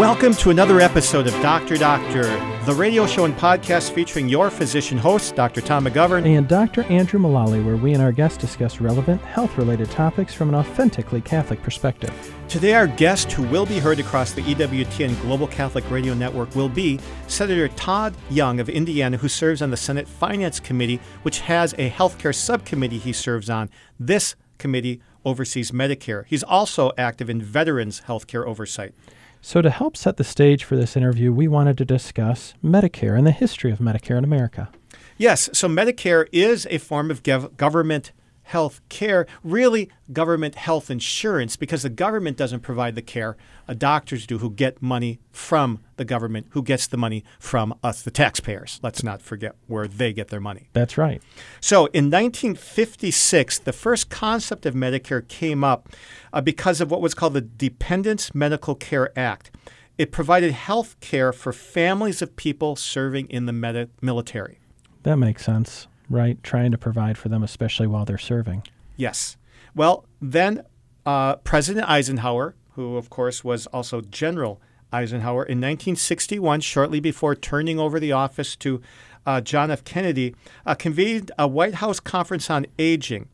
Welcome to another episode of Doctor Doctor, the radio show and podcast featuring your physician hosts, Dr. Tom McGovern. And Dr. Andrew Mullally, where we and our guests discuss relevant health related topics from an authentically Catholic perspective. Today, our guest, who will be heard across the EWTN Global Catholic Radio Network, will be Senator Todd Young of Indiana, who serves on the Senate Finance Committee, which has a healthcare subcommittee he serves on. This committee oversees Medicare. He's also active in veterans healthcare oversight. So, to help set the stage for this interview, we wanted to discuss Medicare and the history of Medicare in America. Yes, so Medicare is a form of gov- government health care, really government health insurance, because the government doesn't provide the care. Uh, doctors do, who get money from the government, who gets the money from us, the taxpayers. Let's not forget where they get their money. That's right. So in 1956, the first concept of Medicare came up uh, because of what was called the Dependents Medical Care Act. It provided health care for families of people serving in the med- military. That makes sense right? Trying to provide for them, especially while they're serving. Yes. Well, then uh, President Eisenhower, who of course was also General Eisenhower, in 1961, shortly before turning over the office to uh, John F. Kennedy, uh, convened a White House conference on aging.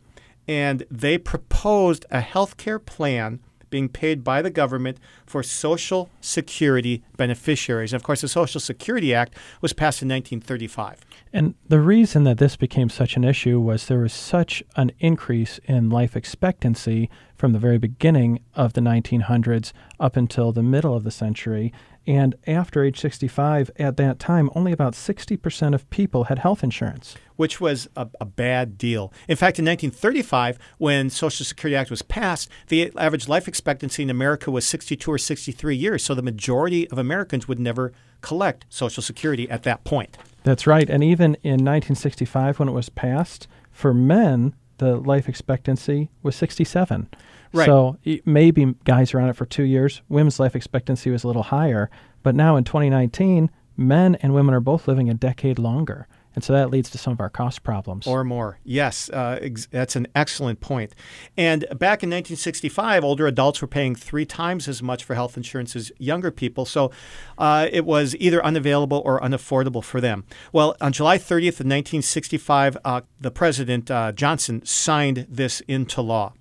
And they proposed a health care plan being paid by the government for Social Security beneficiaries. And of course, the Social Security Act was passed in 1935. And the reason that this became such an issue was there was such an increase in life expectancy from the very beginning of the 1900s up until the middle of the century. And after age 65, at that time, only about 60% of people had health insurance. Which was a, a, bad deal. In fact, in 1935, when Social Security Act was passed, the average life expectancy in America was 62 or 63 years. So the majority of Americans would never collect Social Security at that point. That's right. And even in 1965, when it was passed, for men, the life expectancy was 67. Right. So maybe guys are on it for two years. Women's life expectancy was a little higher. But now in 2019, men and women are both living a decade longer. And so that leads to some of our cost problems. Or more. Yes, uh, ex- that's an excellent point. And back in 1965, older adults were paying three times as much for health insurance as younger people. So uh, it was either unavailable or unaffordable for them. Well, on July 30th of 1965, uh, the President, uh, Johnson, signed this into law.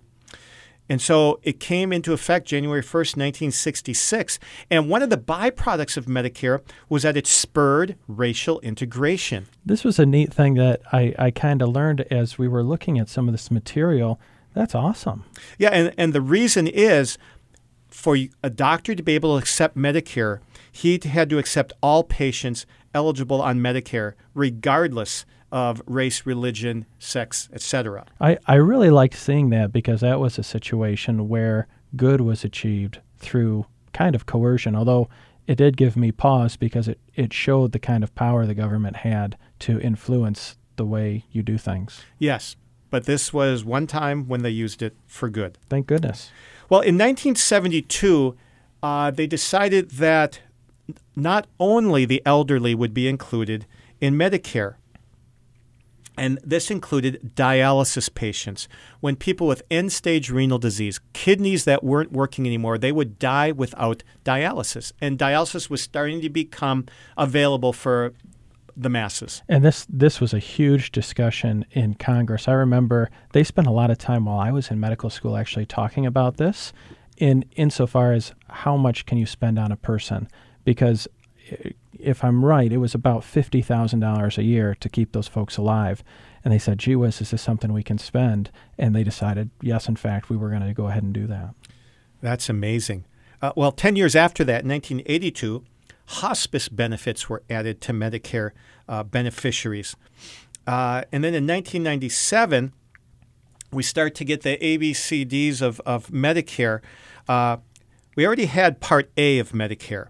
And so it came into effect January 1st, 1966. And one of the byproducts of Medicare was that it spurred racial integration. This was a neat thing that I, I kind of learned as we were looking at some of this material. That's awesome. Yeah, and, and the reason is for a doctor to be able to accept Medicare, he had to accept all patients eligible on Medicare, regardless of race, religion, sex, etc. I, I really liked seeing that because that was a situation where good was achieved through kind of coercion, although it did give me pause because it, it showed the kind of power the government had to influence the way you do things. Yes, but this was one time when they used it for good. Thank goodness. Well, in 1972, uh, they decided that not only the elderly would be included in Medicare, and this included dialysis patients. When people with end stage renal disease, kidneys that weren't working anymore, they would die without dialysis. And dialysis was starting to become available for the masses. And this this was a huge discussion in Congress. I remember they spent a lot of time while I was in medical school actually talking about this in insofar as how much can you spend on a person because eh, if I'm right, it was about fifty thousand dollars a year to keep those folks alive. And they said, "Gee whiz, is this something we can spend?" And they decided, yes, in fact, we were going to go ahead and do that. That's amazing. Uh, well, ten years after that, in 1982, hospice benefits were added to Medicare uh, beneficiaries, uh, and then in 1997, we start to get the ABCDs of of Medicare. Uh, we already had Part A of Medicare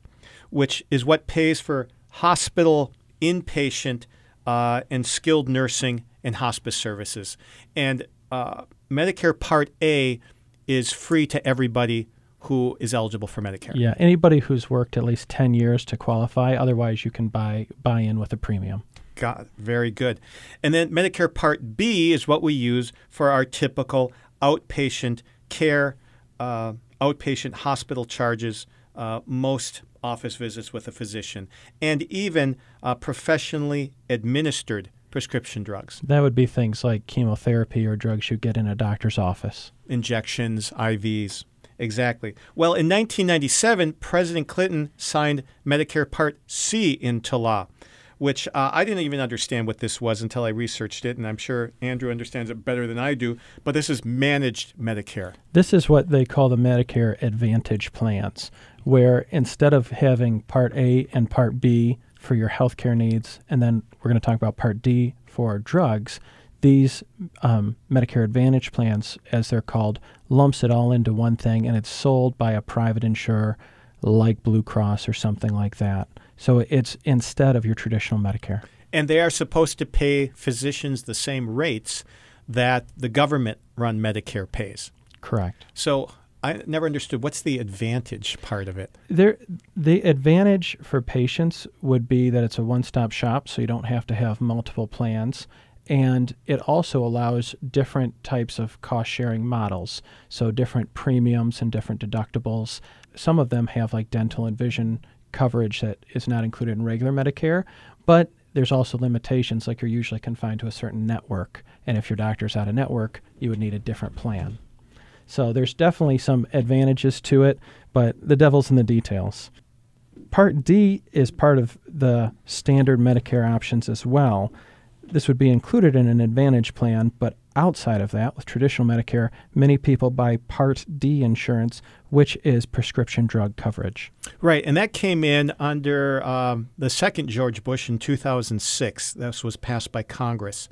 which is what pays for hospital, inpatient, uh, and skilled nursing and hospice services. And uh, Medicare Part A is free to everybody who is eligible for Medicare. Yeah, anybody who's worked at least 10 years to qualify. Otherwise, you can buy buy in with a premium. Got very good. And then Medicare Part B is what we use for our typical outpatient care, uh, outpatient hospital charges, uh, most office visits with a physician, and even uh, professionally administered prescription drugs, That would be things like chemotherapy or drugs you get in a doctor's office. injections, IVs. Exactly. Well, in 1997, President Clinton signed Medicare Part C into law, which uh, I didn't even understand what this was until I researched it, and I'm sure Andrew understands it better than I do. But this is managed Medicare. This is what they call the Medicare Advantage plans, where instead of having Part A and Part B for your healthcare needs, and then we're going to talk about Part D for drugs, these um, Medicare Advantage plans, as they're called, lumps it all into one thing and it's sold by a private insurer like Blue Cross or something like that. So it's instead of your traditional Medicare. And they are supposed to pay physicians the same rates that the government run Medicare pays. Correct. So I never understood what's the advantage part of it. There, the advantage for patients would be that it's a one-stop shop, so you don't have to have multiple plans, and it also allows different types of cost-sharing models, so different premiums and different deductibles. Some of them have like dental and vision coverage that is not included in regular Medicare, but there's also limitations, like you're usually confined to a certain network, and if your doctor's out of network, you would need a different plan. So there's definitely some advantages to it, but the devil's in the details. Part D is part of the standard Medicare options as well. This would be included in an Advantage plan, but outside of that, with traditional Medicare, many people buy Part D insurance, which is prescription drug coverage. Right, and that came in under um, the second George Bush in 2006. This was passed by Congress.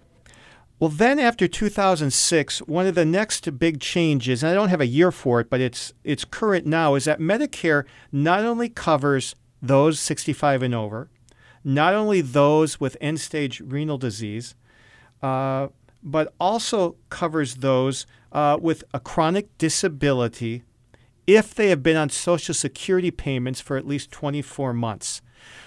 Well, then after 2006, one of the next big changes, and I don't have a year for it, but it's it's current now, is that Medicare not only covers those 65 and over, not only those with end-stage renal disease, uh, but also covers those uh, with a chronic disability if they have been on Social Security payments for at least 24 months.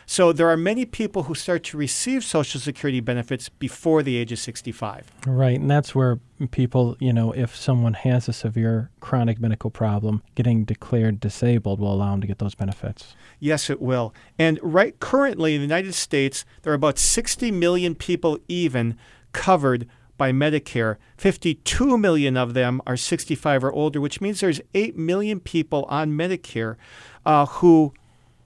So there are many people who start to receive Social Security benefits before the age of 65. Right, and that's where people, you know, if someone has a severe chronic medical problem, getting declared disabled will allow them to get those benefits. Yes, it will. And right currently in the United States, there are about 60 million people even covered by Medicare. 52 million of them are 65 or older, which means there's 8 million people on Medicare uh, who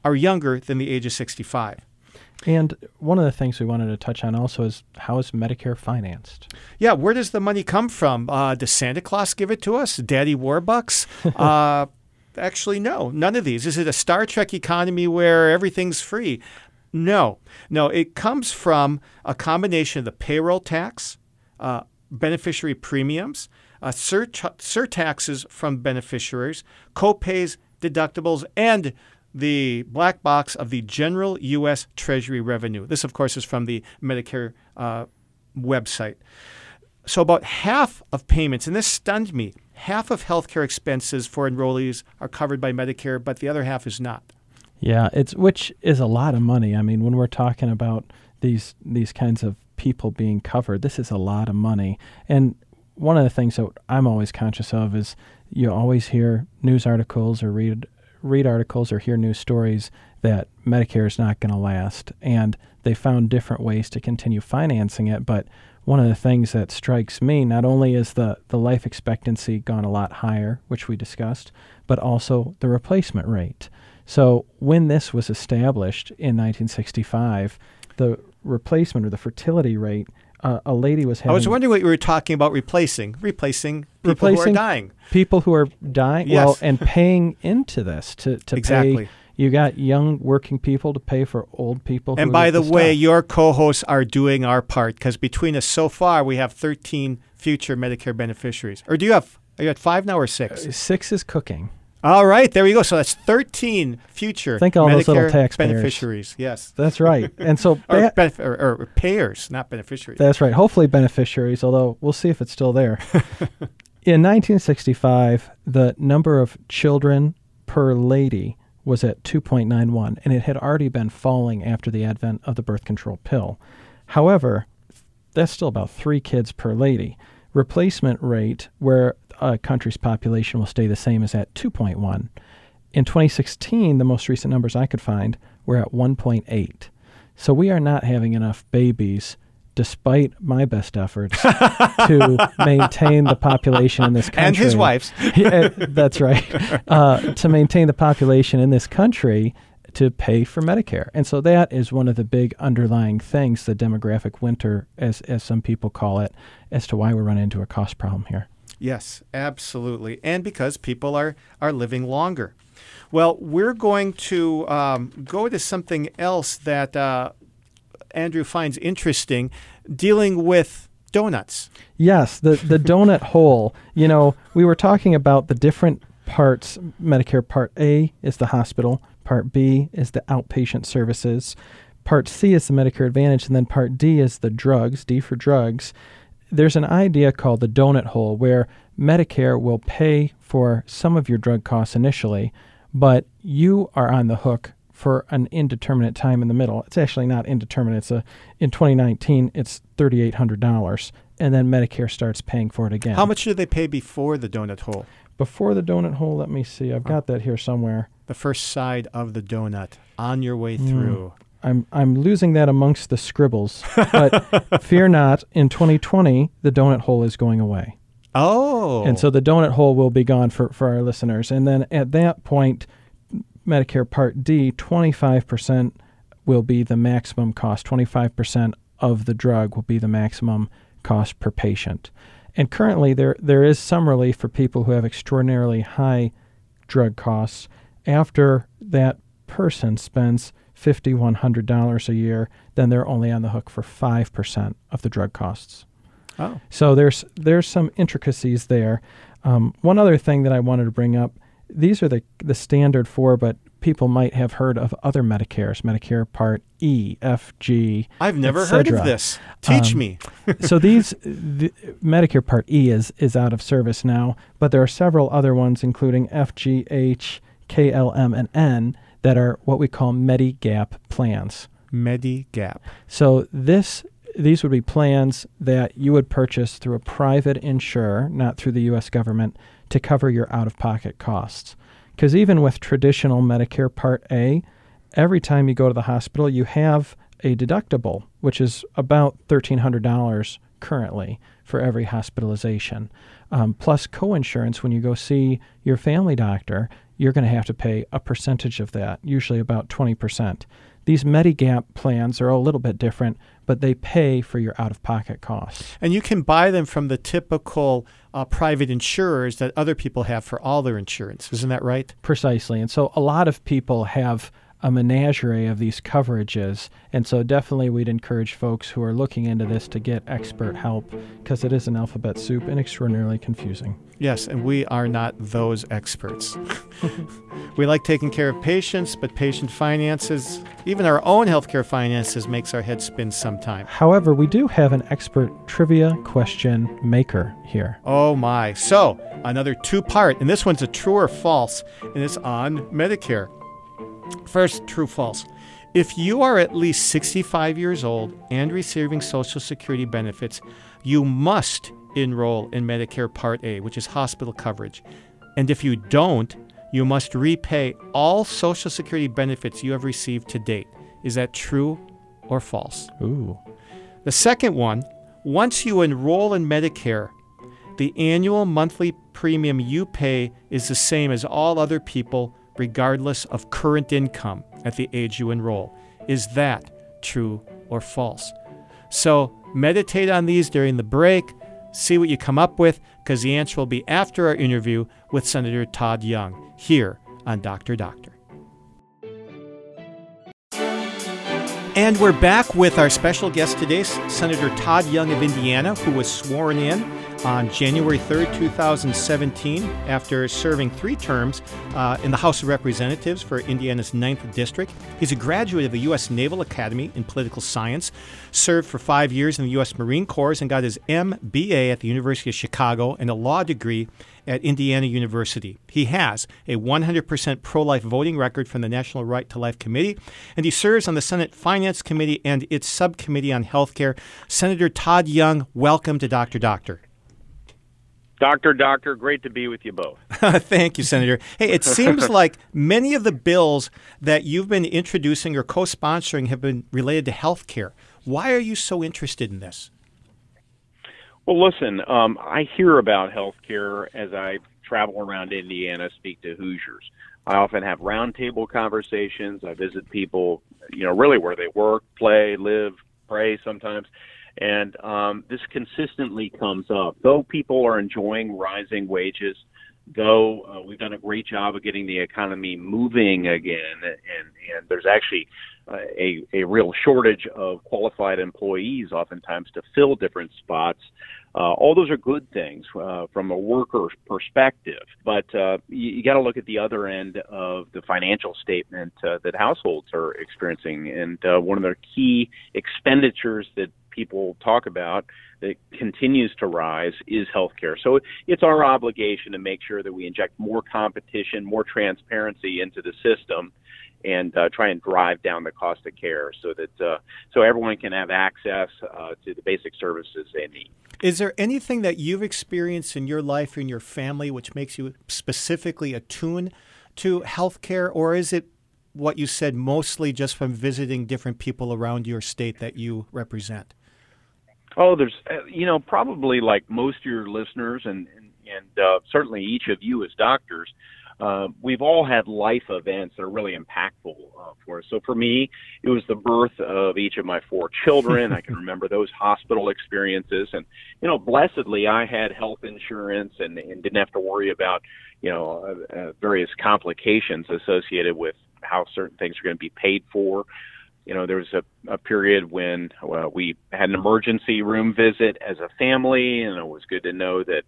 are younger than the age of 65. And one of the things we wanted to touch on also is how is Medicare financed? Yeah, where does the money come from? Uh, does Santa Claus give it to us? Daddy Warbucks? uh, actually, no, none of these. Is it a Star Trek economy where everything's free? No, no. It comes from a combination of the payroll tax, uh, beneficiary premiums, uh, surtaxes from beneficiaries, copays, deductibles, and the black box of the general U.S. Treasury revenue. This, of course, is from the Medicare uh, website. So, about half of payments, and this stunned me, half of healthcare expenses for enrollees are covered by Medicare, but the other half is not. Yeah, it's which is a lot of money. I mean, when we're talking about these these kinds of people being covered, this is a lot of money. And one of the things that I'm always conscious of is you always hear news articles or read read articles or hear news stories that Medicare is not going to last, and they found different ways to continue financing it. But one of the things that strikes me not only is the, the life expectancy gone a lot higher, which we discussed, but also the replacement rate. So when this was established in 1965, the replacement or the fertility rate, uh, a lady was having. I was wondering what you were talking about replacing. Replacing people who are dying. people who are dying Yes. well and paying into this to, to Exactly. pay you got young working people to pay for old people And by get the way, your co hosts are doing our part because between us so far, we have 13 future Medicare beneficiaries. Or do you have, are you at five now or six? six is cooking All right, there you go. So that's 13 future Think all Medicare those little taxpayers. beneficiaries. Yes. that's right and so Or, benef- or, or payers, not beneficiaries. That's right. Hopefully, beneficiaries, although we'll see if it's still there. In 1965, the number of children per lady was at 2.91, and it had already been falling after the advent of the birth control pill. However, that's still about three kids per lady. Replacement rate, where a country's population will stay the same, is at 2.1. In 2016, the most recent numbers I could find were at 1.8. So we are not having enough babies despite my best efforts to maintain the population in this country. And his wife's. yeah, that's right. Uh, to maintain the population in this country to pay for Medicare. And so that is one of the big underlying things, the demographic winter, as, as some people call it, as to why we're running into a cost problem here. Yes, absolutely. And because people are, are living longer. Well, we're going to um, go to something else that uh, Andrew finds interesting, dealing with donuts. Yes, the, the donut hole. You know, we were talking about the different parts. Medicare Part A is the hospital, Part B is the outpatient services, Part C is the Medicare Advantage, and then Part D is the drugs, D for drugs. There's an idea called the donut hole where Medicare will pay for some of your drug costs initially, but you are on the hook for an indeterminate time in the middle. It's actually not indeterminate. It's a in 2019 it's $3800 and then Medicare starts paying for it again. How much do they pay before the donut hole? Before the donut hole, let me see. I've got that here somewhere. The first side of the donut on your way through. Mm. I'm I'm losing that amongst the scribbles. But fear not, in 2020 the donut hole is going away. Oh. And so the donut hole will be gone for, for our listeners. And then at that point, Medicare Part D, 25% will be the maximum cost. 25% of the drug will be the maximum cost per patient. And currently, there there is some relief for people who have extraordinarily high drug costs. After that person spends $5,100 a year, then they're only on the hook for 5% of the drug costs. Oh. So there's there's some intricacies there. Um, one other thing that I wanted to bring up: these are the the standard four, but people might have heard of other Medicares: Medicare Part E, F, G. I've never heard of this. Teach Um, me. so these the, Medicare Part E is is out of service now, but there are several other ones, including F, G, H, K, L, M, and N, that are what we call Medigap plans. Medigap. So this these would be plans that you would purchase through a private insurer, not through the U.S. government, to cover your out-of-pocket costs. Because even with traditional Medicare Part A, every time you go to the hospital, you have a deductible, which is about $1,300 currently for every hospitalization. Um, plus coinsurance, when you go see your family doctor, you're going to have to pay a percentage of that, usually about 20%. These Medigap plans are a little bit different, but they pay for your out of pocket costs. And you can buy them from the typical uh, private insurers that other people have for all their insurance. Isn't that right? Precisely. And so a lot of people have a menagerie of these coverages. And so definitely we'd encourage folks who are looking into this to get expert help because it is an alphabet soup and extraordinarily confusing. Yes, and we are not those experts. we like taking care of patients, but patient finances, even our own healthcare finances, makes our head spin sometimes. However, we do have an expert trivia question maker here. Oh my. So, another two part, and this one's a true or false, and it's on Medicare. First, true false. If you are at least 65 years old and receiving Social Security benefits, you must enroll in Medicare Part A, which is hospital coverage. And if you don't, you must repay all Social Security benefits you have received to date. Is that true or false? Ooh. The second one, once you enroll in Medicare, the annual monthly premium you pay is the same as all other people, regardless of current income at the age you enroll. Is that true or false? So meditate on these during the break, see what you come up with, because the answer will be after our interview with Senator Todd Young here on Dr. Doctor. And we're back with our special guest today, Senator Todd Young of Indiana, who was sworn in on January 3rd, 2017, after serving three terms uh, in the House of Representatives for Indiana's 9th District. He's a graduate of the U.S. Naval Academy in Political Science, served for five years in the U.S. Marine Corps, and got his MBA at the University of Chicago and a law degree at Indiana University. He has a 100% pro life voting record from the National Right to Life Committee, and he serves on the Senate Finance Committee and its subcommittee on health care. Senator Todd Young, welcome to Dr. Doctor. Doctor, doctor, great to be with you both. Thank you, Senator. Hey, it seems like many of the bills that you've been introducing or co sponsoring have been related to health care. Why are you so interested in this? Well, listen, um, I hear about health care as I travel around Indiana, speak to Hoosiers. I often have roundtable conversations. I visit people, you know, really where they work, play, live, pray sometimes. And um, this consistently comes up. Though people are enjoying rising wages, though uh, we've done a great job of getting the economy moving again, and, and there's actually uh, a, a real shortage of qualified employees oftentimes to fill different spots. Uh, all those are good things uh, from a worker perspective, but uh, you, you got to look at the other end of the financial statement uh, that households are experiencing. And uh, one of the key expenditures that people talk about that continues to rise is healthcare. So it's our obligation to make sure that we inject more competition, more transparency into the system, and uh, try and drive down the cost of care so that uh, so everyone can have access uh, to the basic services they need. Is there anything that you've experienced in your life or in your family which makes you specifically attuned to healthcare, or is it what you said mostly just from visiting different people around your state that you represent? Oh, there's, uh, you know, probably like most of your listeners, and and, and uh, certainly each of you as doctors, uh, we've all had life events that are really impactful uh, for us. So for me, it was the birth of each of my four children. I can remember those hospital experiences, and you know, blessedly, I had health insurance and, and didn't have to worry about you know uh, uh, various complications associated with how certain things are going to be paid for you know, there was a, a period when well, we had an emergency room visit as a family, and it was good to know that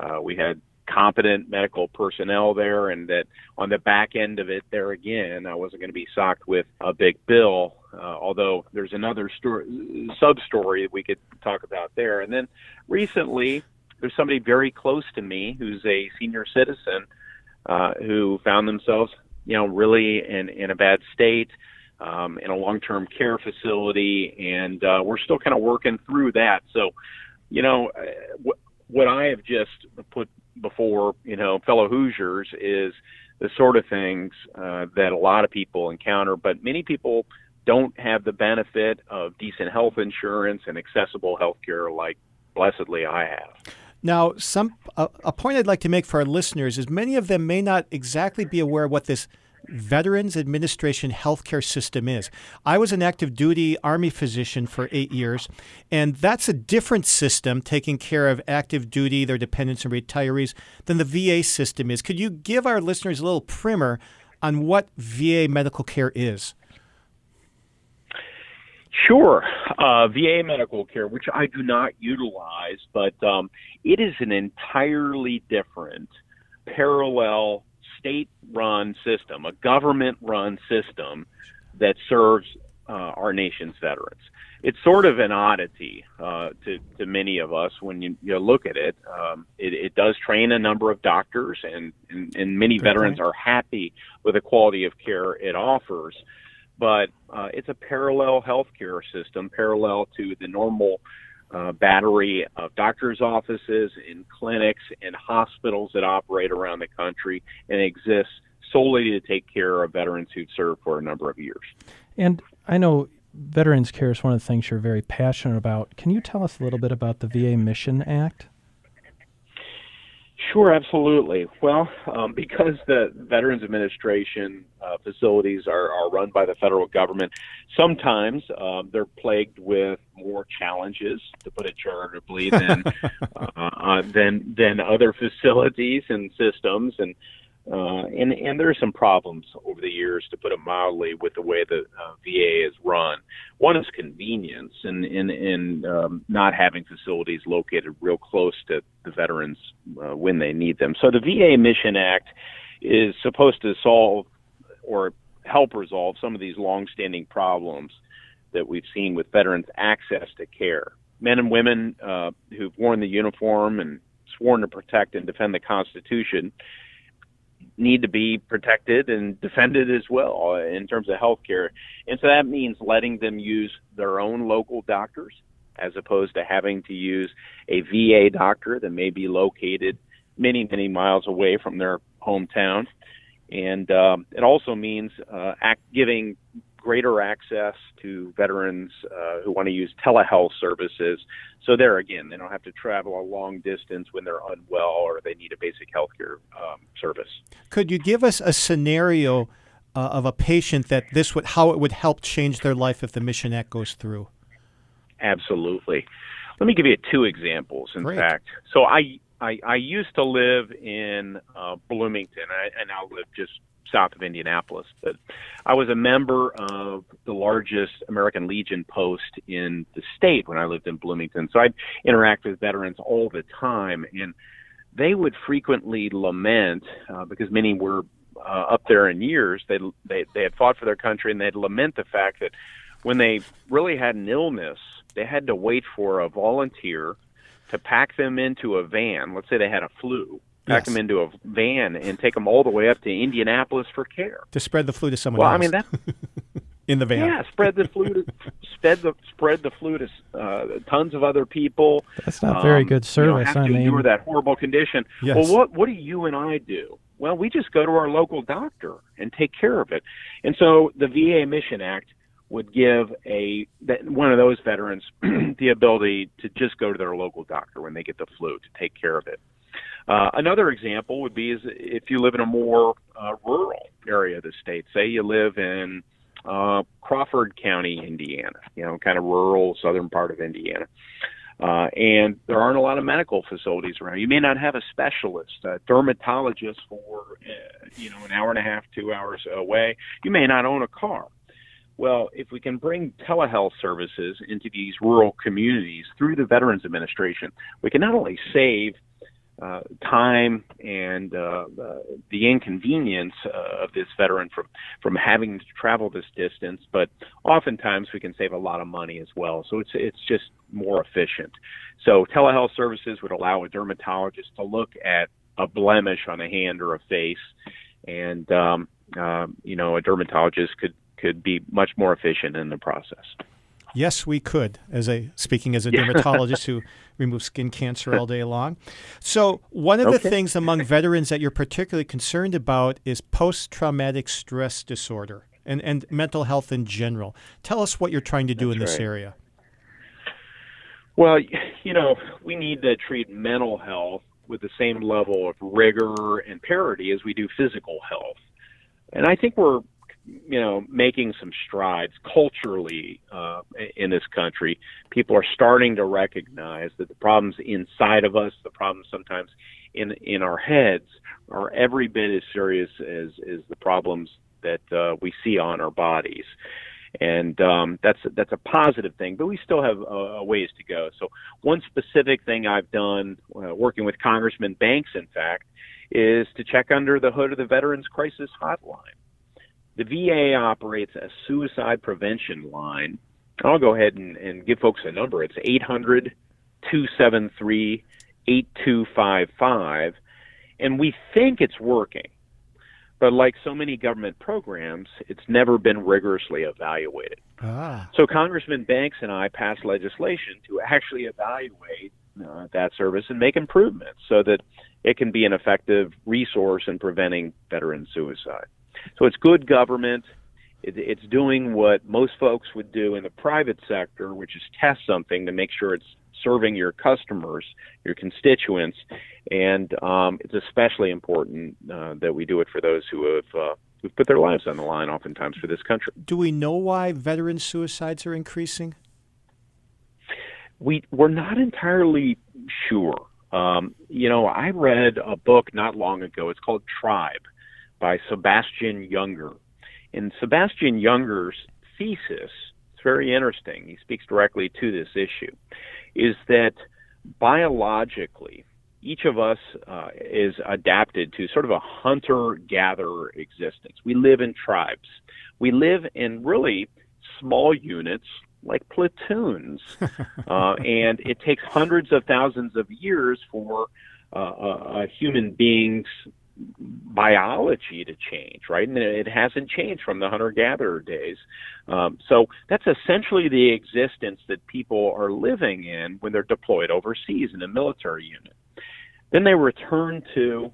uh, we had competent medical personnel there, and that on the back end of it, there again, I wasn't going to be socked with a big bill. Uh, although there's another story, sub story that we could talk about there. And then recently, there's somebody very close to me who's a senior citizen uh, who found themselves, you know, really in in a bad state um, in a long-term care facility, and uh, we're still kind of working through that. So, you know, uh, what, I have just put before, you know, fellow Hoosiers is the sort of things uh, that a lot of people encounter, but many people don't have the benefit of decent health insurance and accessible health care like blessedly I have. Now, some a, a point I'd like to make for our listeners is many of them may not exactly be aware what this Veterans Administration healthcare system is. I was an active duty Army physician for eight years, and that's a different system taking care of active duty, their dependents, and retirees than the VA system is. Could you give our listeners a little primer on what VA medical care is? Sure. Uh, VA medical care, which I do not utilize, but um, it is an entirely different parallel state run system, a government run system that serves uh, our nation's veterans. It's sort of an oddity uh, to, to many of us when you, you look at it. Um, it. It does train a number of doctors, and, and, and many veterans are happy with the quality of care it offers. But uh, it's a parallel healthcare system, parallel to the normal uh, battery of doctors' offices, and clinics, and hospitals that operate around the country and exists solely to take care of veterans who've served for a number of years. And I know Veterans Care is one of the things you're very passionate about. Can you tell us a little bit about the VA Mission Act? Sure, absolutely. Well, um, because the Veterans Administration uh, facilities are, are run by the federal government, sometimes um, they're plagued with more challenges, to put it charitably, than uh, uh, than than other facilities and systems. And uh, and, and there are some problems over the years, to put it mildly, with the way the uh, VA is run. One is convenience and, and, and um, not having facilities located real close to the veterans uh, when they need them. So the VA Mission Act is supposed to solve or help resolve some of these longstanding problems that we've seen with veterans' access to care. Men and women uh, who've worn the uniform and sworn to protect and defend the Constitution need to be protected and defended as well in terms of health care. And so that means letting them use their own local doctors as opposed to having to use a VA doctor that may be located many, many miles away from their hometown. And um, it also means uh, act, giving greater access to veterans uh, who want to use telehealth services. So there again, they don't have to travel a long distance when they're unwell or they need a basic health care um, service. Could you give us a scenario uh, of a patient that this would how it would help change their life if the Mission Act goes through? Absolutely. Let me give you two examples. In Great. fact, so I I, I used to live in uh, Bloomington. I, I now live just south of Indianapolis. But I was a member of the largest American Legion post in the state when I lived in Bloomington. So I'd interact with veterans all the time, and they would frequently lament uh, because many were uh, up there in years. They they they had fought for their country, and they'd lament the fact that when they really had an illness, they had to wait for a volunteer to pack them into a van. Let's say they had a flu pack Yes. them into a van and take them all the way up to Indianapolis for care. To spread the flu to someone Well, else. I mean that in the van. yeah, spread the flu to spread the spread the flu to uh, tons of other people. That's not very Um, good service. don't have I to mean, endure that horrible condition. Yes. Well, what what do you and I do? Well, we just go to our local doctor and take care of it. And so the VA Mission Act would give a that one of those veterans the ability to just go to their local doctor when they get the flu to take care of it. Uh, another example would be is if you live in a more uh, rural area of the state. Say you live in uh, Crawford County, Indiana, you know, kind of rural southern part of Indiana. Uh, and there aren't a lot of medical facilities around. You may not have a specialist, a dermatologist for, uh, you know, an hour and a half, two hours away. You may not own a car. Well, if we can bring telehealth services into these rural communities through the Veterans Administration, we can not only save uh, time and uh, uh, the inconvenience uh, of this veteran from from having to travel this distance, but oftentimes we can save a lot of money as well. So it's it's just more efficient. So telehealth services would allow a dermatologist to look at a blemish on a hand or a face, and um, uh, you know a dermatologist could could be much more efficient in the process. Yes, we could. As a speaking as a dermatologist who removes skin cancer all day long. So one of the things among veterans that you're particularly concerned about is post-traumatic stress disorder and, and mental health in general. Tell us what you're trying to do That's in this right. area. Well, you know, we need to treat mental health with the same level of rigor and parity as we do physical health. And I think we're, you know, making some strides culturally uh, in this country. People are starting to recognize that the problems inside of us, the problems sometimes in in our heads, are every bit as serious as as the problems that uh, we see on our bodies and um, that's that's a positive thing. But we still have a, a ways to go. So one specific thing I've done, uh, working with Congressman Banks, in fact, is to check under the hood of the Veterans Crisis Hotline. The VA operates a suicide prevention line. I'll go ahead and, and give folks a number. It's 800 273 8255. And we think it's working. But like so many government programs, it's never been rigorously evaluated. Ah, So Congressman Banks and I passed legislation to actually evaluate uh, that service and make improvements so that it can be an effective resource in preventing veteran suicide. So it's good government. It, it's doing what most folks would do in the private sector, which is test something to make sure it's serving your customers, your constituents, and um, it's especially important uh, that we do it for those who have uh, who've put their lives on the line, oftentimes for this country. do we know why veteran suicides are increasing? we we're not entirely sure. Um, you know, I read a book not long ago. It's called Tribe by Sebastian Junger. And Sebastian Junger's thesis, it's very interesting. He speaks directly to this issue, is that biologically, each of us uh, is adapted to sort of a hunter gatherer existence. We live in tribes. We live in really small units like platoons. uh, and it takes hundreds of thousands of years for uh, a, a human being's biology to change, right? And it hasn't changed from the hunter gatherer days. Um, so that's essentially the existence that people are living in when they're deployed overseas in a military unit. Then they return to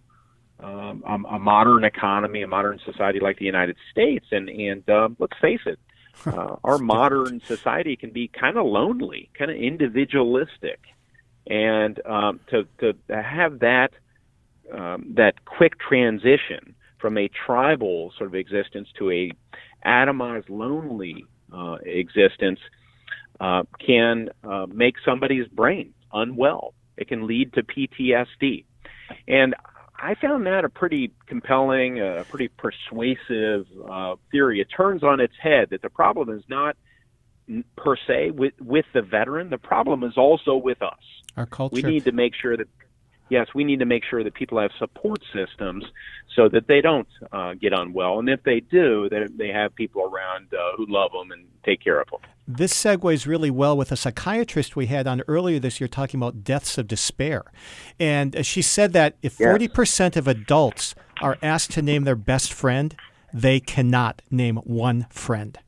um, a, a, modern economy, a modern society like the United States, and and um, let's face it, uh, our modern society can be kind of lonely, kind of individualistic, and um, to to have that um, that quick transition from a tribal sort of existence to a atomized, lonely uh, existence uh, can uh, make somebody's brain unwell. It can lead to PTSD, and I found that a pretty compelling, a uh, pretty persuasive uh, theory. It turns on its head that the problem is not per se with with the veteran. The problem is also with us. Our culture. We need to make sure that yes, we need to make sure that people have support systems so that they don't uh, get unwell, and if they do, that they have people around uh, who love them and take care of them. This segues really well with a psychiatrist we had on earlier this year talking about deaths of despair. And she said that if yes. 40% of adults are asked to name their best friend, they cannot name one friend.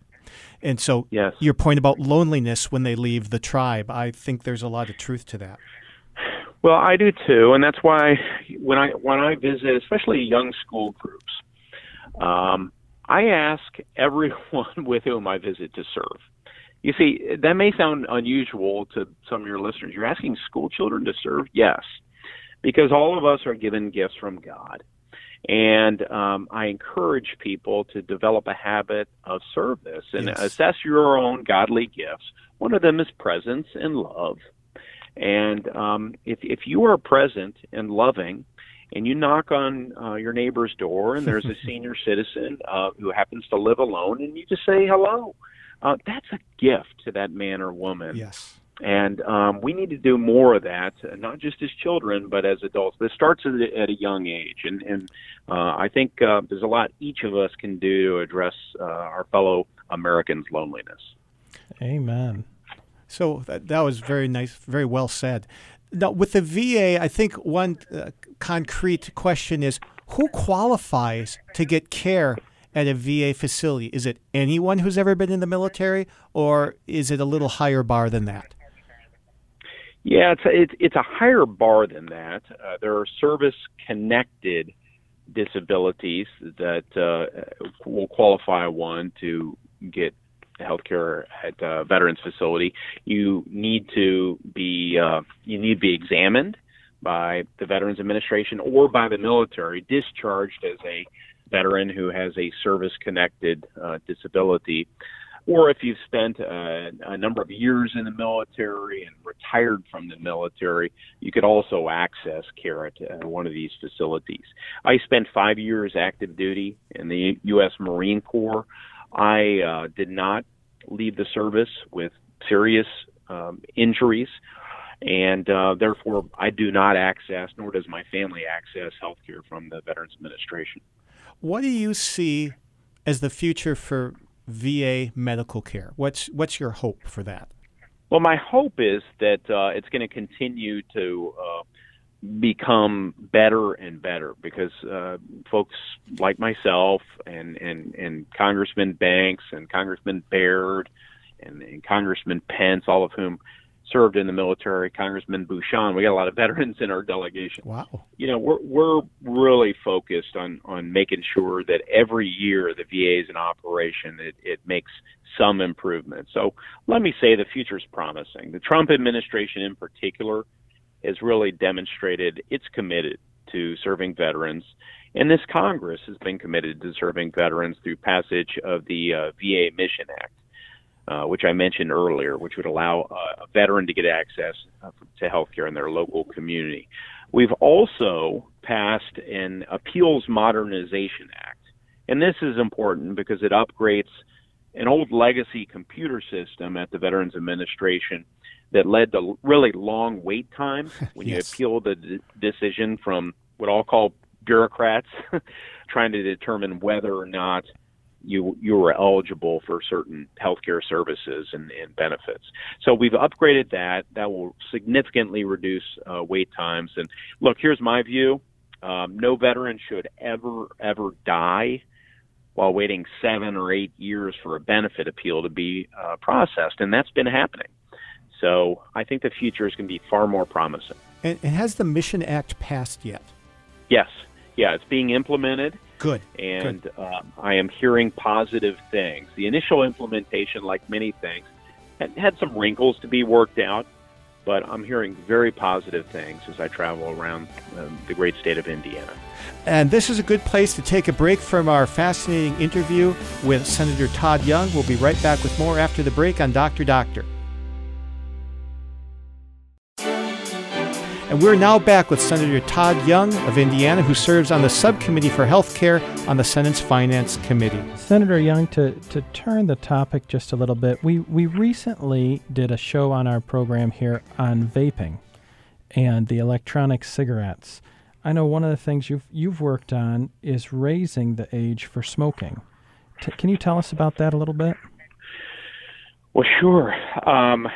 And so, yes. your point about loneliness when they leave the tribe, I think there's a lot of truth to that. Well, I do too, and that's why when I when I visit, especially young school groups, um, I ask everyone with whom I visit to serve. You see, that may sound unusual to some of your listeners. You're asking school children to serve? Yes, because all of us are given gifts from God. And um, I encourage people to develop a habit of service and yes. assess your own godly gifts. One of them is presence and love. And um, if, if you are present and loving, and you knock on uh, your neighbor's door, and there's a senior citizen uh, who happens to live alone, and you just say hello, uh, that's a gift to that man or woman. Yes. And um, we need to do more of that, not just as children, but as adults. This starts at a, at a young age, and, and uh, I think uh, there's a lot each of us can do to address uh, our fellow Americans' loneliness. Amen. So that, that was very nice, very well said. Now, with the VA, I think one uh, concrete question is who qualifies to get care at a VA facility? Is it anyone who's ever been in the military, or is it a little higher bar than that? Yeah, it's a, it's, it's a higher bar than that. Uh, there are service connected disabilities that uh, will qualify one to get healthcare at a veterans facility. You need to be uh, you need to be examined by the Veterans Administration or by the military, discharged as a veteran who has a service connected uh, disability, or if you've spent a, a number of years in the military and retired from the military, you could also access care at uh, one of these facilities. I spent five years active duty in the U.S. Marine Corps. I uh, did not leave the service with serious um, injuries and uh, therefore I do not access, nor does my family access, health care from the Veterans Administration. What do you see as the future for VA medical care? What's what's your hope for that? Well, my hope is that uh, it's going to continue to uh, become better and better because uh, folks like myself and, and, and Congressman Banks and Congressman Baird and, and Congressman Pence, all of whom served in the military, Congressman Bucshon. We got a lot of veterans in our delegation. Wow. You know, we're we're really focused on on making sure that every year the VA is in operation, it, it makes some improvement. So let me say the future is promising. The Trump administration in particular has really demonstrated it's committed to serving veterans. And this Congress has been committed to serving veterans through passage of the uh, VA Mission Act. Uh, which I mentioned earlier, which would allow uh, a veteran to get access uh, to health care in their local community. We've also passed an Appeals Modernization Act. And this is important because it upgrades an old legacy computer system at the Veterans Administration that led to really long wait times when yes. you appeal the d- decision from what I'll call bureaucrats trying to determine whether or not you you were eligible for certain healthcare services and, and benefits. So we've upgraded that. That will significantly reduce uh, wait times. And look, here's my view. Um, no veteran should ever, ever die while waiting seven or eight years for a benefit appeal to be uh, processed, and that's been happening. So I think the future is going to be far more promising. And, has the Mission Act passed yet? Yes, yeah, it's being implemented. Good. And Good. Uh, I am hearing positive things. The initial implementation, like many things, had, had some wrinkles to be worked out, but I'm hearing very positive things as I travel around um, the great state of Indiana. And this is a good place to take a break from our fascinating interview with Senator Todd Young. We'll be right back with more after the break on Dr. Doctor. And we're now back with Senator Todd Young of Indiana, who serves on the Subcommittee for Health Care on the Senate's Finance Committee. Senator Young, to, to turn the topic just a little bit, we, we recently did a show on our program here on vaping and the electronic cigarettes. I know one of the things you've, you've worked on is raising the age for smoking. T- can you tell us about that a little bit? Well, sure. Um,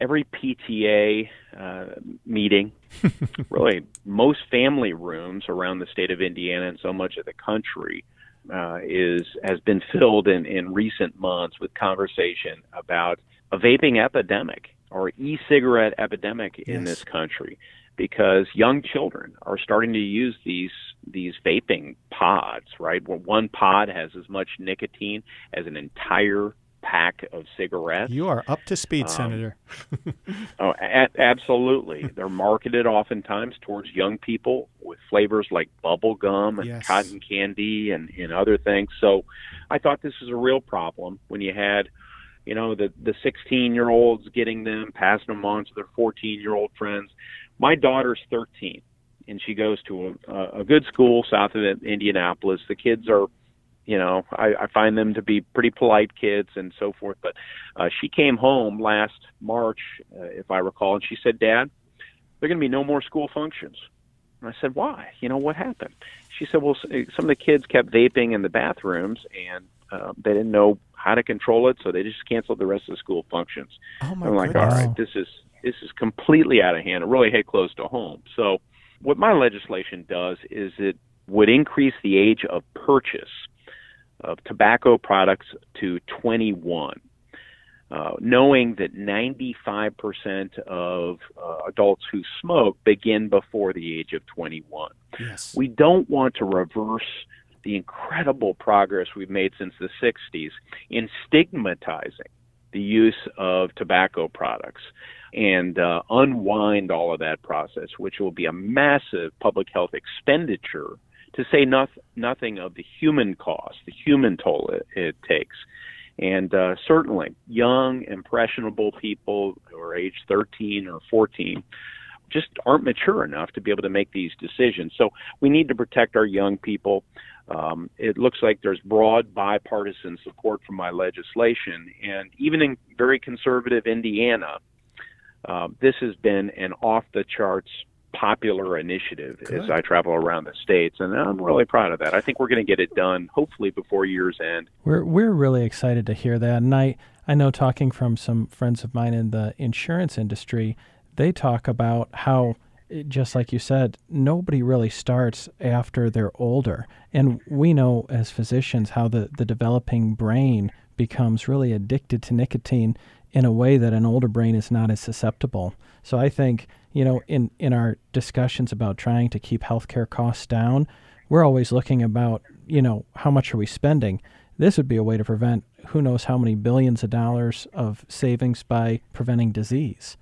every PTA uh, meeting, really most family rooms around the state of Indiana and so much of the country uh, is has been filled in, in recent months with conversation about a vaping epidemic or e-cigarette epidemic in this country because young children are starting to use these these vaping pods right? Where one pod has as much nicotine as an entire pack of cigarettes You are up to speed, Um, Senator. Oh, a- absolutely. They're marketed oftentimes towards young people with flavors like bubble gum and Yes. cotton candy and, and other things. So I thought this was a real problem when you had, you know, the, the 16 year olds getting them, passing them on to their 14 year old friends. My daughter's 13 and she goes to a, a good school south of Indianapolis. The kids are you know, I, I find them to be pretty polite kids and so forth. But uh, she came home last March, uh, if I recall, and she said, "Dad, there are going to be no more school functions." And I said, "Why? You know what happened?" She said, "Well, some of the kids kept vaping in the bathrooms, and uh, they didn't know how to control it, so they just canceled the rest of the school functions." Oh, my I'm like, goodness. all Wow. this is this is completely out of hand. It really hit close to home. So, what my legislation does is it would increase the age of purchase of tobacco products to 21. Uh, knowing that 95% of uh, adults who smoke begin before the age of 21. Yes. We don't want to reverse the incredible progress we've made since the 60s in stigmatizing the use of tobacco products and uh, unwind all of that process, which will be a massive public health expenditure, to say noth- nothing of the human cost, the human toll it, it takes. And uh, certainly, young, impressionable people who are age 13 or 14 just aren't mature enough to be able to make these decisions. So we need to protect our young people. Um, it looks like there's broad bipartisan support for my legislation, and even in very conservative Indiana, uh, this has been an off the charts popular initiative as I travel around the states, and I'm really proud of that. I think we're going to get it done hopefully before year's end. We're we're really excited to hear that, and I I know talking from some friends of mine in the insurance industry, they talk about how just like you said, nobody really starts after they're older, and we know as physicians how the the developing brain becomes really addicted to nicotine in a way that an older brain is not as susceptible. So I think you know in in our discussions about trying to keep healthcare costs down, we're always looking about you know how much are we spending this would be a way to prevent who knows how many billions of dollars of savings by preventing disease.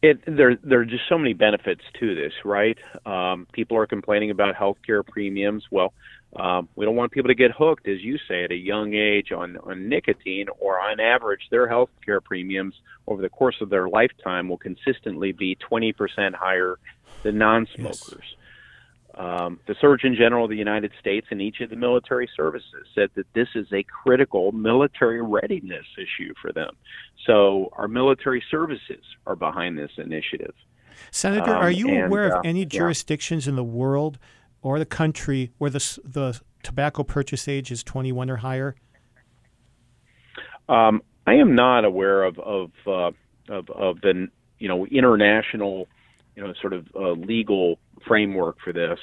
It there there are just so many benefits to this, right? Um, people are complaining about healthcare premiums. Well, um, we don't want people to get hooked, as you say, at a young age on on nicotine. Or on average, their healthcare premiums over the course of their lifetime will consistently be 20% higher than non-smokers. Um, the Surgeon General of the United States and each of the military services said that this is a critical military readiness issue for them. So our military services are behind this initiative. Senator, Um, are you and, aware uh, of any yeah. jurisdictions in the world or the country where the the tobacco purchase age is 21 or higher? Um, I am not aware of of, uh, of of the you know international you know sort of uh, legal framework for this.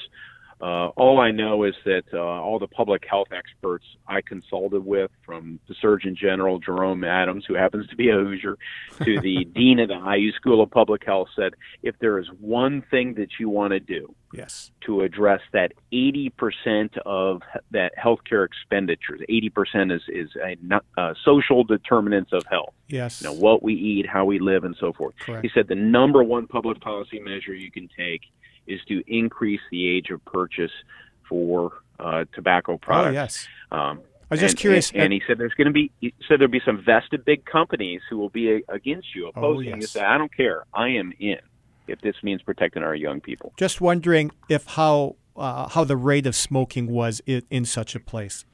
Uh, all I know is that uh, all the public health experts I consulted with, from the Surgeon General Jerome Adams, who happens to be a Hoosier, to the dean of the IU School of Public Health, said if there is one thing that you want to do, yes, to address that 80% of that healthcare expenditures, 80% is is a, uh, social determinants of health. Yes, you know what we eat, how we live, and so forth. Correct. He said the number one public policy measure you can take is to increase the age of purchase for uh, tobacco products. Oh, yes. Um, I was just and, curious. And, and, he said there's going to be he said there'll be some vested big companies who will be a, against you, opposing oh, yes. you. Say, I don't care. I am in if this means protecting our young people. Just wondering if how uh, how the rate of smoking was in, in, such a place.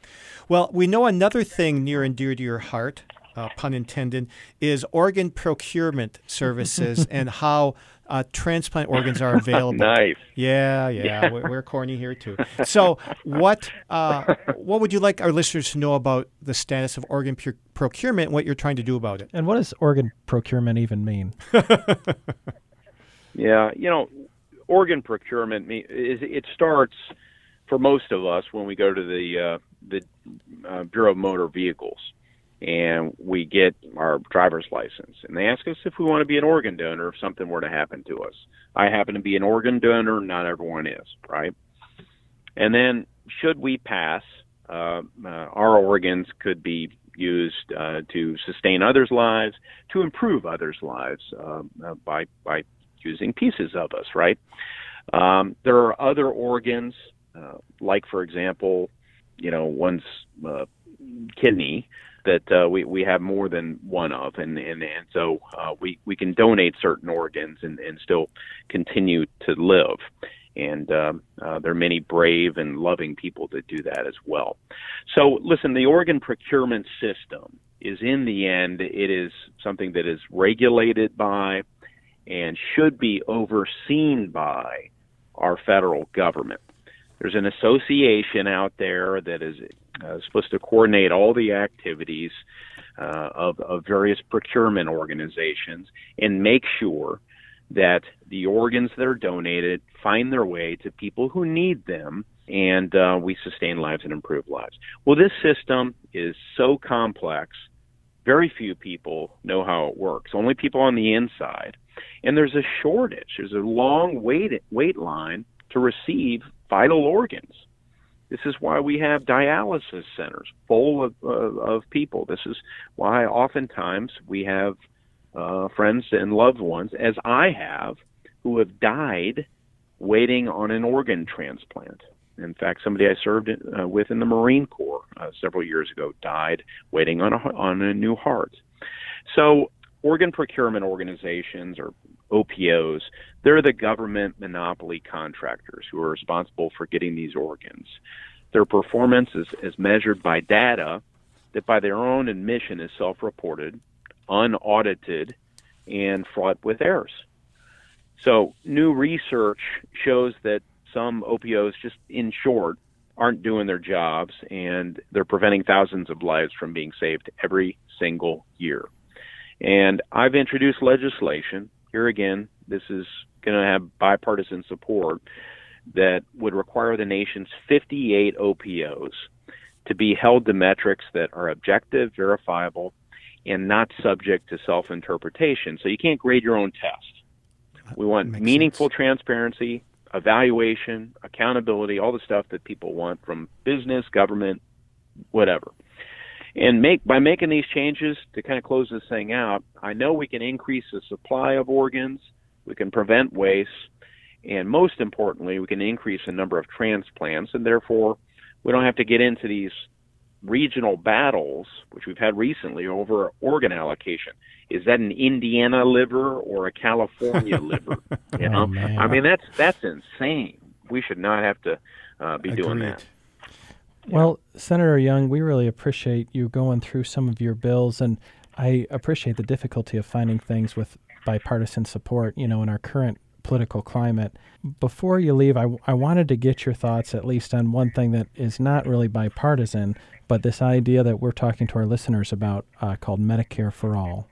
Well, we know another thing near and dear to your heart, uh, pun intended, is organ procurement services and how uh, transplant organs are available. nice. Yeah, yeah, yeah. We're, we're, corny here too. So, what uh, what would you like our listeners to know about the status of organ pu- procurement and what you're trying to do about it? And what does organ procurement even mean? yeah, you know, organ procurement is it starts for most of us when we go to the uh, the uh, Bureau of Motor Vehicles and we get our driver's license and they ask us if we want to be an organ donor if something were to happen to us. I happen to be an organ donor, not everyone is, right? And then should we pass, uh, uh, our organs could be used uh, to sustain others' lives, to improve others' lives uh, uh, by by using pieces of us, right? Um, there are other organs, uh, like for example, you know, one's kidney that uh, we we have more than one of, and and and so uh, we we can donate certain organs and and still continue to live. And um, uh, there are many brave and loving people that do that as well. So listen, the organ procurement system is in the end it is something that is regulated by and should be overseen by our federal government. There's an association out there that is uh, supposed to coordinate all the activities uh, of, of various procurement organizations and make sure that the organs that are donated find their way to people who need them and uh, we sustain lives and improve lives. Well, this system is so complex, very few people know how it works, only people on the inside. And there's a shortage, there's a long wait, wait line to receive vital organs. This is why we have dialysis centers full of, uh, of people. This is why oftentimes we have uh, friends and loved ones, as I have, who have died waiting on an organ transplant. In fact, somebody I served uh, with in the Marine Corps uh, several years ago died waiting on a, on a new heart. So, organ procurement organizations or OPOs, they're the government monopoly contractors who are responsible for getting these organs. Their performance is, is measured by data that, by their own admission, is self reported, unaudited, and fraught with errors. So, new research shows that some OPOs, just in short, aren't doing their jobs and they're preventing thousands of lives from being saved every single year. And I've introduced legislation here again, this is going to have bipartisan support that would require the nation's 58 OPOs to be held to metrics that are objective, verifiable, and not subject to self interpretation. So you can't grade your own test. We want meaningful sense. transparency, evaluation, accountability, all the stuff that people want from business, government, whatever. And make by making these changes to kind of close this thing out, I know we can increase the supply of organs, we can prevent waste, and most importantly, we can increase the number of transplants, and therefore we don't have to get into these regional battles, which we've had recently over organ allocation. Is that an Indiana liver or a California liver? You know, oh, I mean that's that's insane. We should not have to uh, be Agreed. doing that. Well, Senator Young, we really appreciate you going through some of your bills, and I appreciate the difficulty of finding things with bipartisan support, you know, in our current political climate. Before you leave, I, I wanted to get your thoughts at least on one thing that is not really bipartisan, but this idea that we're talking to our listeners about uh, called Medicare for All.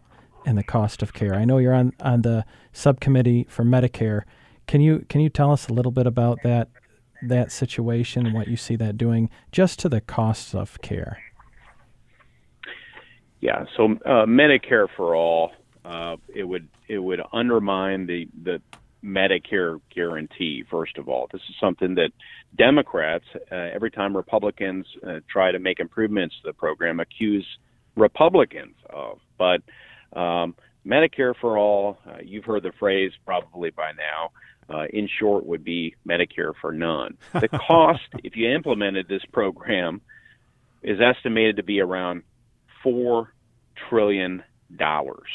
and the cost of care. I know you're on, on the subcommittee for Medicare. Can you can you tell us a little bit about that that situation and what you see that doing just to the costs of care? Yeah, so uh, Medicare for all, uh, it would it would undermine the the Medicare guarantee. First of all, this is something that Democrats, uh, every time Republicans uh, try to make improvements to the program, accuse Republicans of. But um, Medicare for all, uh, you've heard the phrase probably by now. Uh, in short, would be Medicare for none. The cost, if you implemented this program, is estimated to be around four trillion dollars.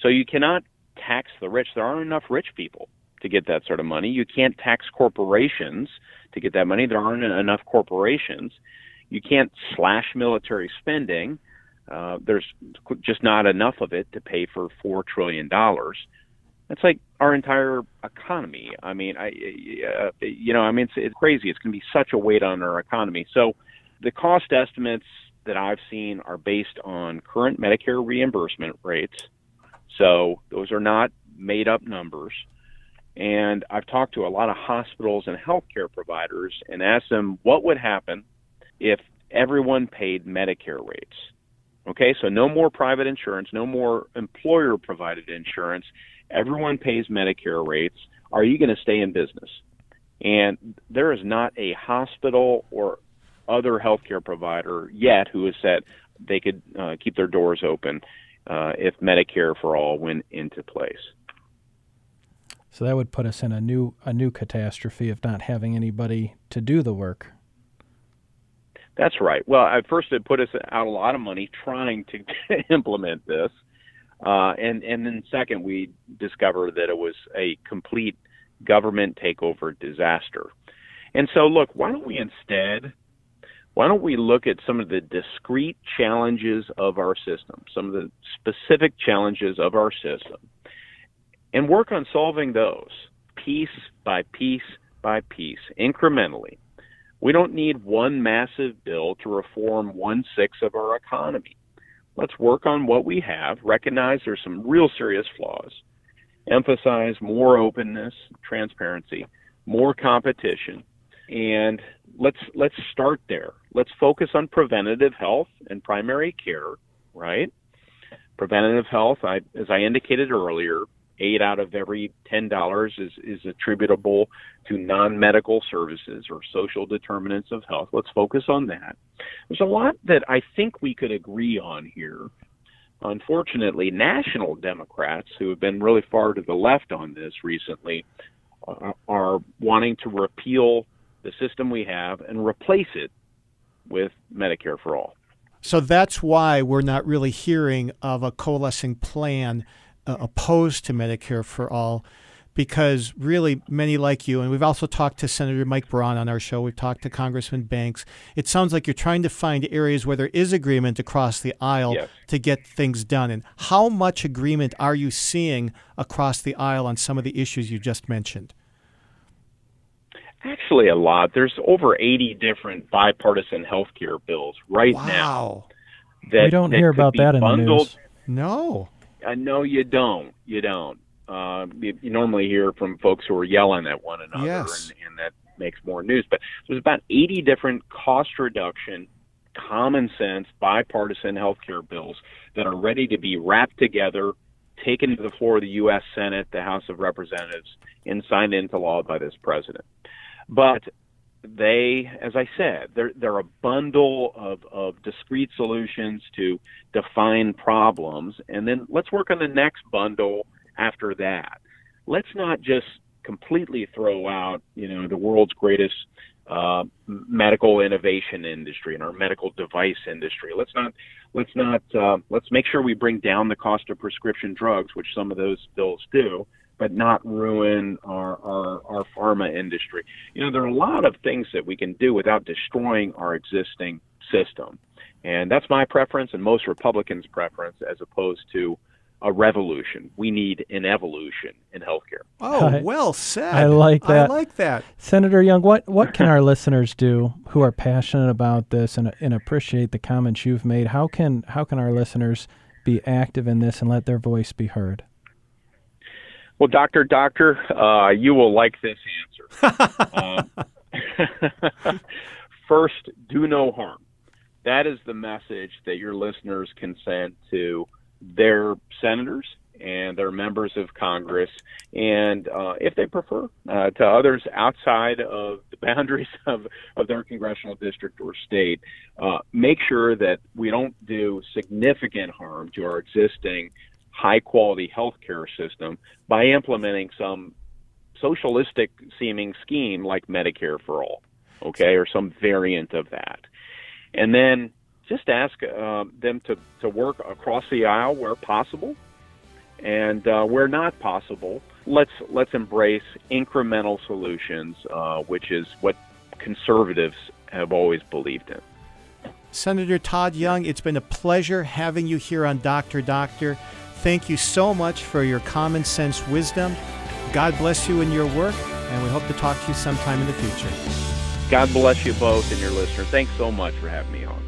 So you cannot tax the rich. There aren't enough rich people to get that sort of money. You can't tax corporations to get that money. There aren't enough corporations. You can't slash military spending. Uh, there's just not enough of it to pay for four trillion dollars. That's like our entire economy. I mean, I, uh, you know, I mean, it's, it's crazy. It's going to be such a weight on our economy. So, the cost estimates that I've seen are based on current Medicare reimbursement rates. So, those are not made up numbers. And I've talked to a lot of hospitals and healthcare providers and asked them what would happen if everyone paid Medicare rates. Okay, so no more private insurance, no more employer provided insurance. Everyone pays Medicare rates. Are you going to stay in business? And there is not a hospital or other healthcare provider yet who has said they could uh, keep their doors open uh, if Medicare for all went into place. So that would put us in a new a new catastrophe of not having anybody to do the work. That's right. Well, at first it put us out a lot of money trying to implement this, uh, and and then second we discovered that it was a complete government takeover disaster. And so, look, why don't we instead, why don't we look at some of the discrete challenges of our system, some of the specific challenges of our system, and work on solving those piece by piece by piece, incrementally. We don't need one massive bill to reform one sixth of our economy. Let's work on what we have, recognize there's some real serious flaws, emphasize more openness, transparency, more competition, and let's let's start there. Let's focus on preventative health and primary care, right? Preventative health, I, as I indicated earlier, eight out of every ten dollars is, is attributable to non-medical services or social determinants of health. Let's focus on that. There's a lot that I think we could agree on here. Unfortunately, national Democrats who have been really far to the left on this recently uh, are wanting to repeal the system we have and replace it with Medicare for all. So that's why we're not really hearing of a coalescing plan uh, opposed to Medicare for all because really many like you, and we've also talked to Senator Mike Braun on our show, we've talked to Congressman Banks. It sounds like you're trying to find areas where there is agreement across the aisle yes. to get things done. And how much agreement are you seeing across the aisle on some of the issues you just mentioned? Actually, a lot. There's over 80 different bipartisan health care bills right wow. now. That, we don't that hear about that bundled. in the news. No. Uh, no, you don't. You don't. Uh, you, you, normally hear from folks who are yelling at one another, yes. and, and that makes more news. But there's about 80 different cost reduction, common sense, bipartisan health care bills that are ready to be wrapped together, taken to the floor of the U.S. Senate, the House of Representatives, and signed into law by this president. But they, as I said, they're they're a bundle of, of discrete solutions to define problems, and then let's work on the next bundle after that. Let's not just completely throw out, you know, the world's greatest uh, medical innovation industry and our medical device industry. Let's not let's not uh, let's make sure we bring down the cost of prescription drugs, which some of those bills do but not ruin our, our, our pharma industry. You know, there are a lot of things that we can do without destroying our existing system. And that's my preference and most Republicans' preference as opposed to a revolution. We need an evolution in healthcare. Oh, I, well said. I like that. I like that. Senator Young, what, what can our listeners do who are passionate about this and, and appreciate the comments you've made? How can how can our listeners be active in this and let their voice be heard? Well, Doctor, Doctor, uh, you will like this answer. um, first, do no harm. That is the message that your listeners can send to their senators and their members of Congress, and uh, if they prefer, uh, to others outside of the boundaries of, of their congressional district or state. Uh, make sure that we don't do significant harm to our existing high quality healthcare system by implementing some socialistic seeming scheme like Medicare for all, okay, or some variant of that. And then just ask uh, them to, to work across the aisle where possible and uh, where not possible, let's let's embrace incremental solutions, uh, which is what conservatives have always believed in. Senator Todd Young, it's been a pleasure having you here on Doctor Doctor. Thank you so much for your common sense wisdom. God bless you in your work, and we hope to talk to you sometime in the future. God bless you both and your listeners. Thanks so much for having me on.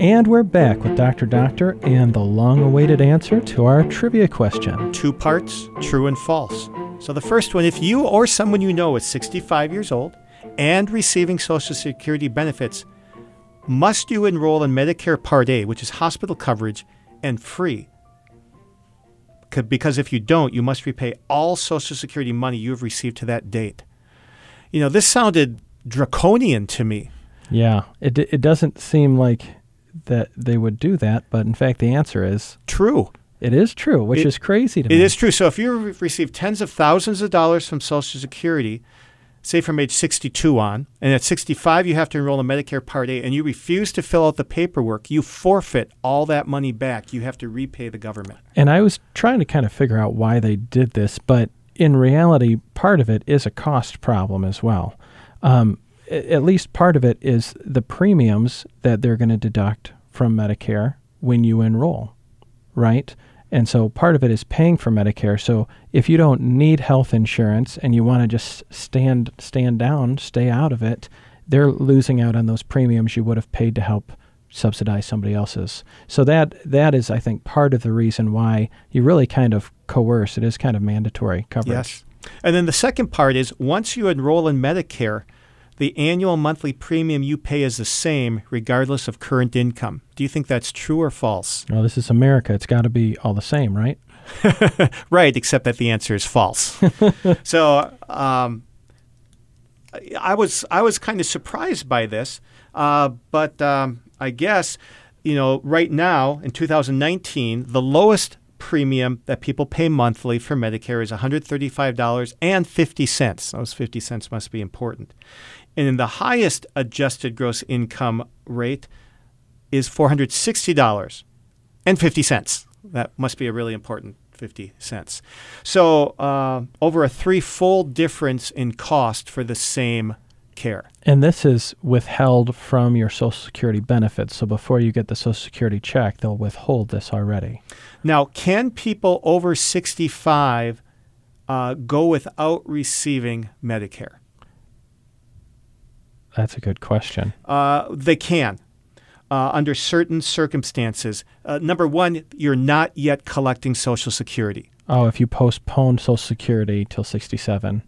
And we're back with Dr. Doctor and the long awaited answer to our trivia question. Two parts, true and false. So the first one if you or someone you know is 65 years old and receiving Social Security benefits, must you enroll in Medicare Part A, which is hospital coverage and free? Because if you don't, you must repay all Social Security money you have received to that date. You know, this sounded draconian to me. Yeah, it, it doesn't seem like that they would do that, but in fact, the answer is true. It is true, which it, is crazy to it me. It is true. So if you receive tens of thousands of dollars from Social Security, say from age 62 on, and at 65 you have to enroll in Medicare Part A, and you refuse to fill out the paperwork, you forfeit all that money back. You have to repay the government. And I was trying to kind of figure out why they did this, but in reality, part of it is a cost problem as well. Um, at least part of it is the premiums that they're going to deduct from Medicare when you enroll, right? And so part of it is paying for Medicare. So if you don't need health insurance and you want to just stand stand down, stay out of it, they're losing out on those premiums you would have paid to help subsidize somebody else's. So that that is I think part of the reason why you really kind of coerce. It is kind of mandatory coverage. Yes. And then the second part is once you enroll in Medicare, the annual monthly premium you pay is the same regardless of current income. Do you think that's true or false? Well, this is America. It's got to be all the same, right? right, except that the answer is false. so um, I was I was kind of surprised by this, uh, but um, I guess you know right now in 2019 the lowest premium that people pay monthly for Medicare is $135.50. Those 50 cents must be important. And then the highest adjusted gross income rate is $460.50. That must be a really important 50 cents. So, uh, over a threefold difference in cost for the same care. And this is withheld from your Social Security benefits. So, before you get the Social Security check, they'll withhold this already. Now, can people over 65 uh, go without receiving Medicare? That's a good question. Uh, they can. Uh, under certain circumstances. Uh, number one, you're not yet collecting Social Security. Oh, if you postpone Social Security till 67.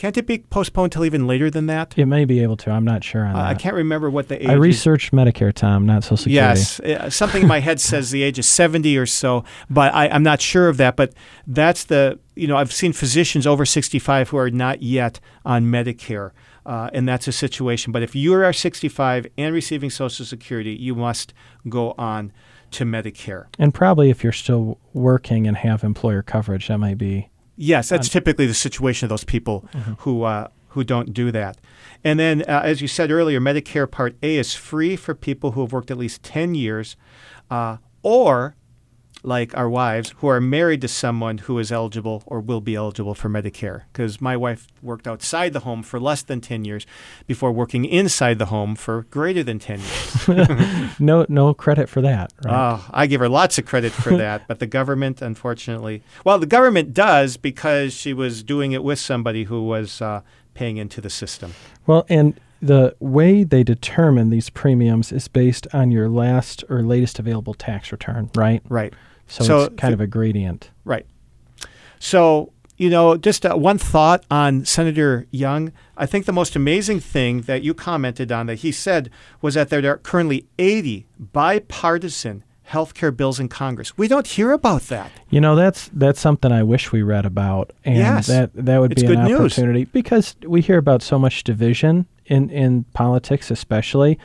Can't it be postponed till even later than that? It may be able to. I'm not sure on uh, that. I can't remember what the age. I researched Medicare, Tom, not Social Security. Yes, uh, something in my head says the age is 70 or so, but I, I'm not sure of that. But that's the you know I've seen physicians over 65 who are not yet on Medicare. Uh, and that's a situation. But if you are 65 and receiving Social Security, you must go on to Medicare. And probably if you're still working and have employer coverage, that might be. Yes, that's typically the situation of those people mm-hmm. who uh, who don't do that. And then, uh, as you said earlier, Medicare Part A is free for people who have worked at least 10 years uh, or like our wives who are married to someone who is eligible or will be eligible for Medicare. Because my wife worked outside the home for less than 10 years before working inside the home for greater than 10 years. no, no credit for that. Right? Oh, I give her lots of credit for that. but the government, unfortunately, well, the government does because she was doing it with somebody who was uh, paying into the system. Well, and the way they determine these premiums is based on your last or latest available tax return, right? Right. So, So it's kind of a gradient. Right. So, you know, just uh, one thought on Senator Young. I think the most amazing thing that you commented on that he said was that there are currently 80 bipartisan health care bills in Congress. We don't hear about that. You know, that's that's something I wish we read about, and Yes. that that would It's be an good news. opportunity because we hear about so much division in in politics, especially,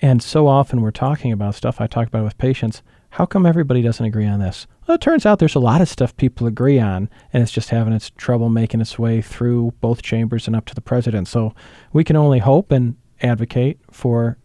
and so often we're talking about stuff. I talk about with patients. How come everybody doesn't agree on this? Well, it turns out there's a lot of stuff people agree on, and it's just having its trouble making its way through both chambers and up to the president. So we can only hope and advocate for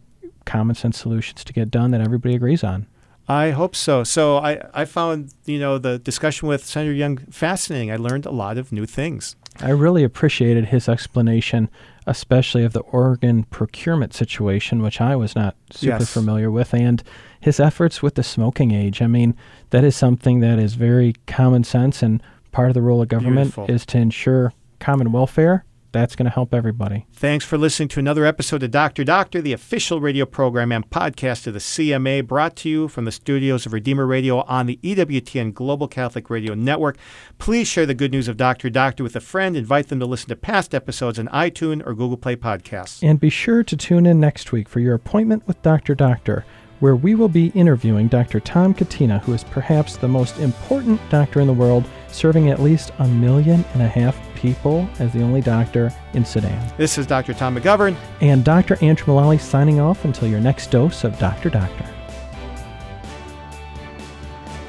common sense solutions to get done that everybody agrees on. I hope so. So I, I found, you know, the discussion with Senator Young fascinating. I learned a lot of new things. I really appreciated his explanation, especially of the organ procurement situation, which I was not super Yes. familiar with, and his efforts with the smoking age. I mean, that is something that is very common sense, and part of the role of government Beautiful. is to ensure common welfare. That's going to help everybody. Thanks for listening to another episode of Dr. Doctor, the official radio program and podcast of the CMA, brought to you from the studios of Redeemer Radio on the EWTN Global Catholic Radio Network. Please share the good news of Dr. Doctor with a friend. Invite them to listen to past episodes on iTunes or Google Play Podcasts. And be sure to tune in next week for your appointment with Dr. Doctor, where we will be interviewing Dr. Tom Catena, who is perhaps the most important doctor in the world, serving at least a million and a half people as the only doctor in Sudan. This is Dr. Tom McGovern. And Dr. Andrew Mullally signing off until your next dose of Dr. Doctor.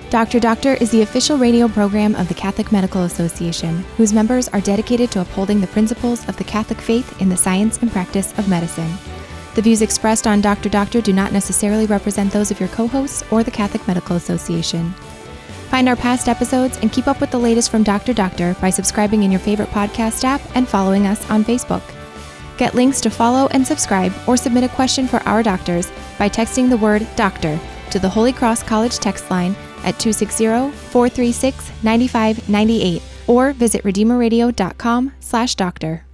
Dr. Doctor is the official radio program of the Catholic Medical Association, whose members are dedicated to upholding the principles of the Catholic faith in the science and practice of medicine. The views expressed on Dr. Doctor do not necessarily represent those of your co hosts or the Catholic Medical Association. Find our past episodes and keep up with the latest from Dr. Doctor by subscribing in your favorite podcast app and following us on Facebook. Get links to follow and subscribe or submit a question for our doctors by texting the word doctor to the Holy Cross College text line at 260-436-9598 or visit redeemerradio.com slash doctor.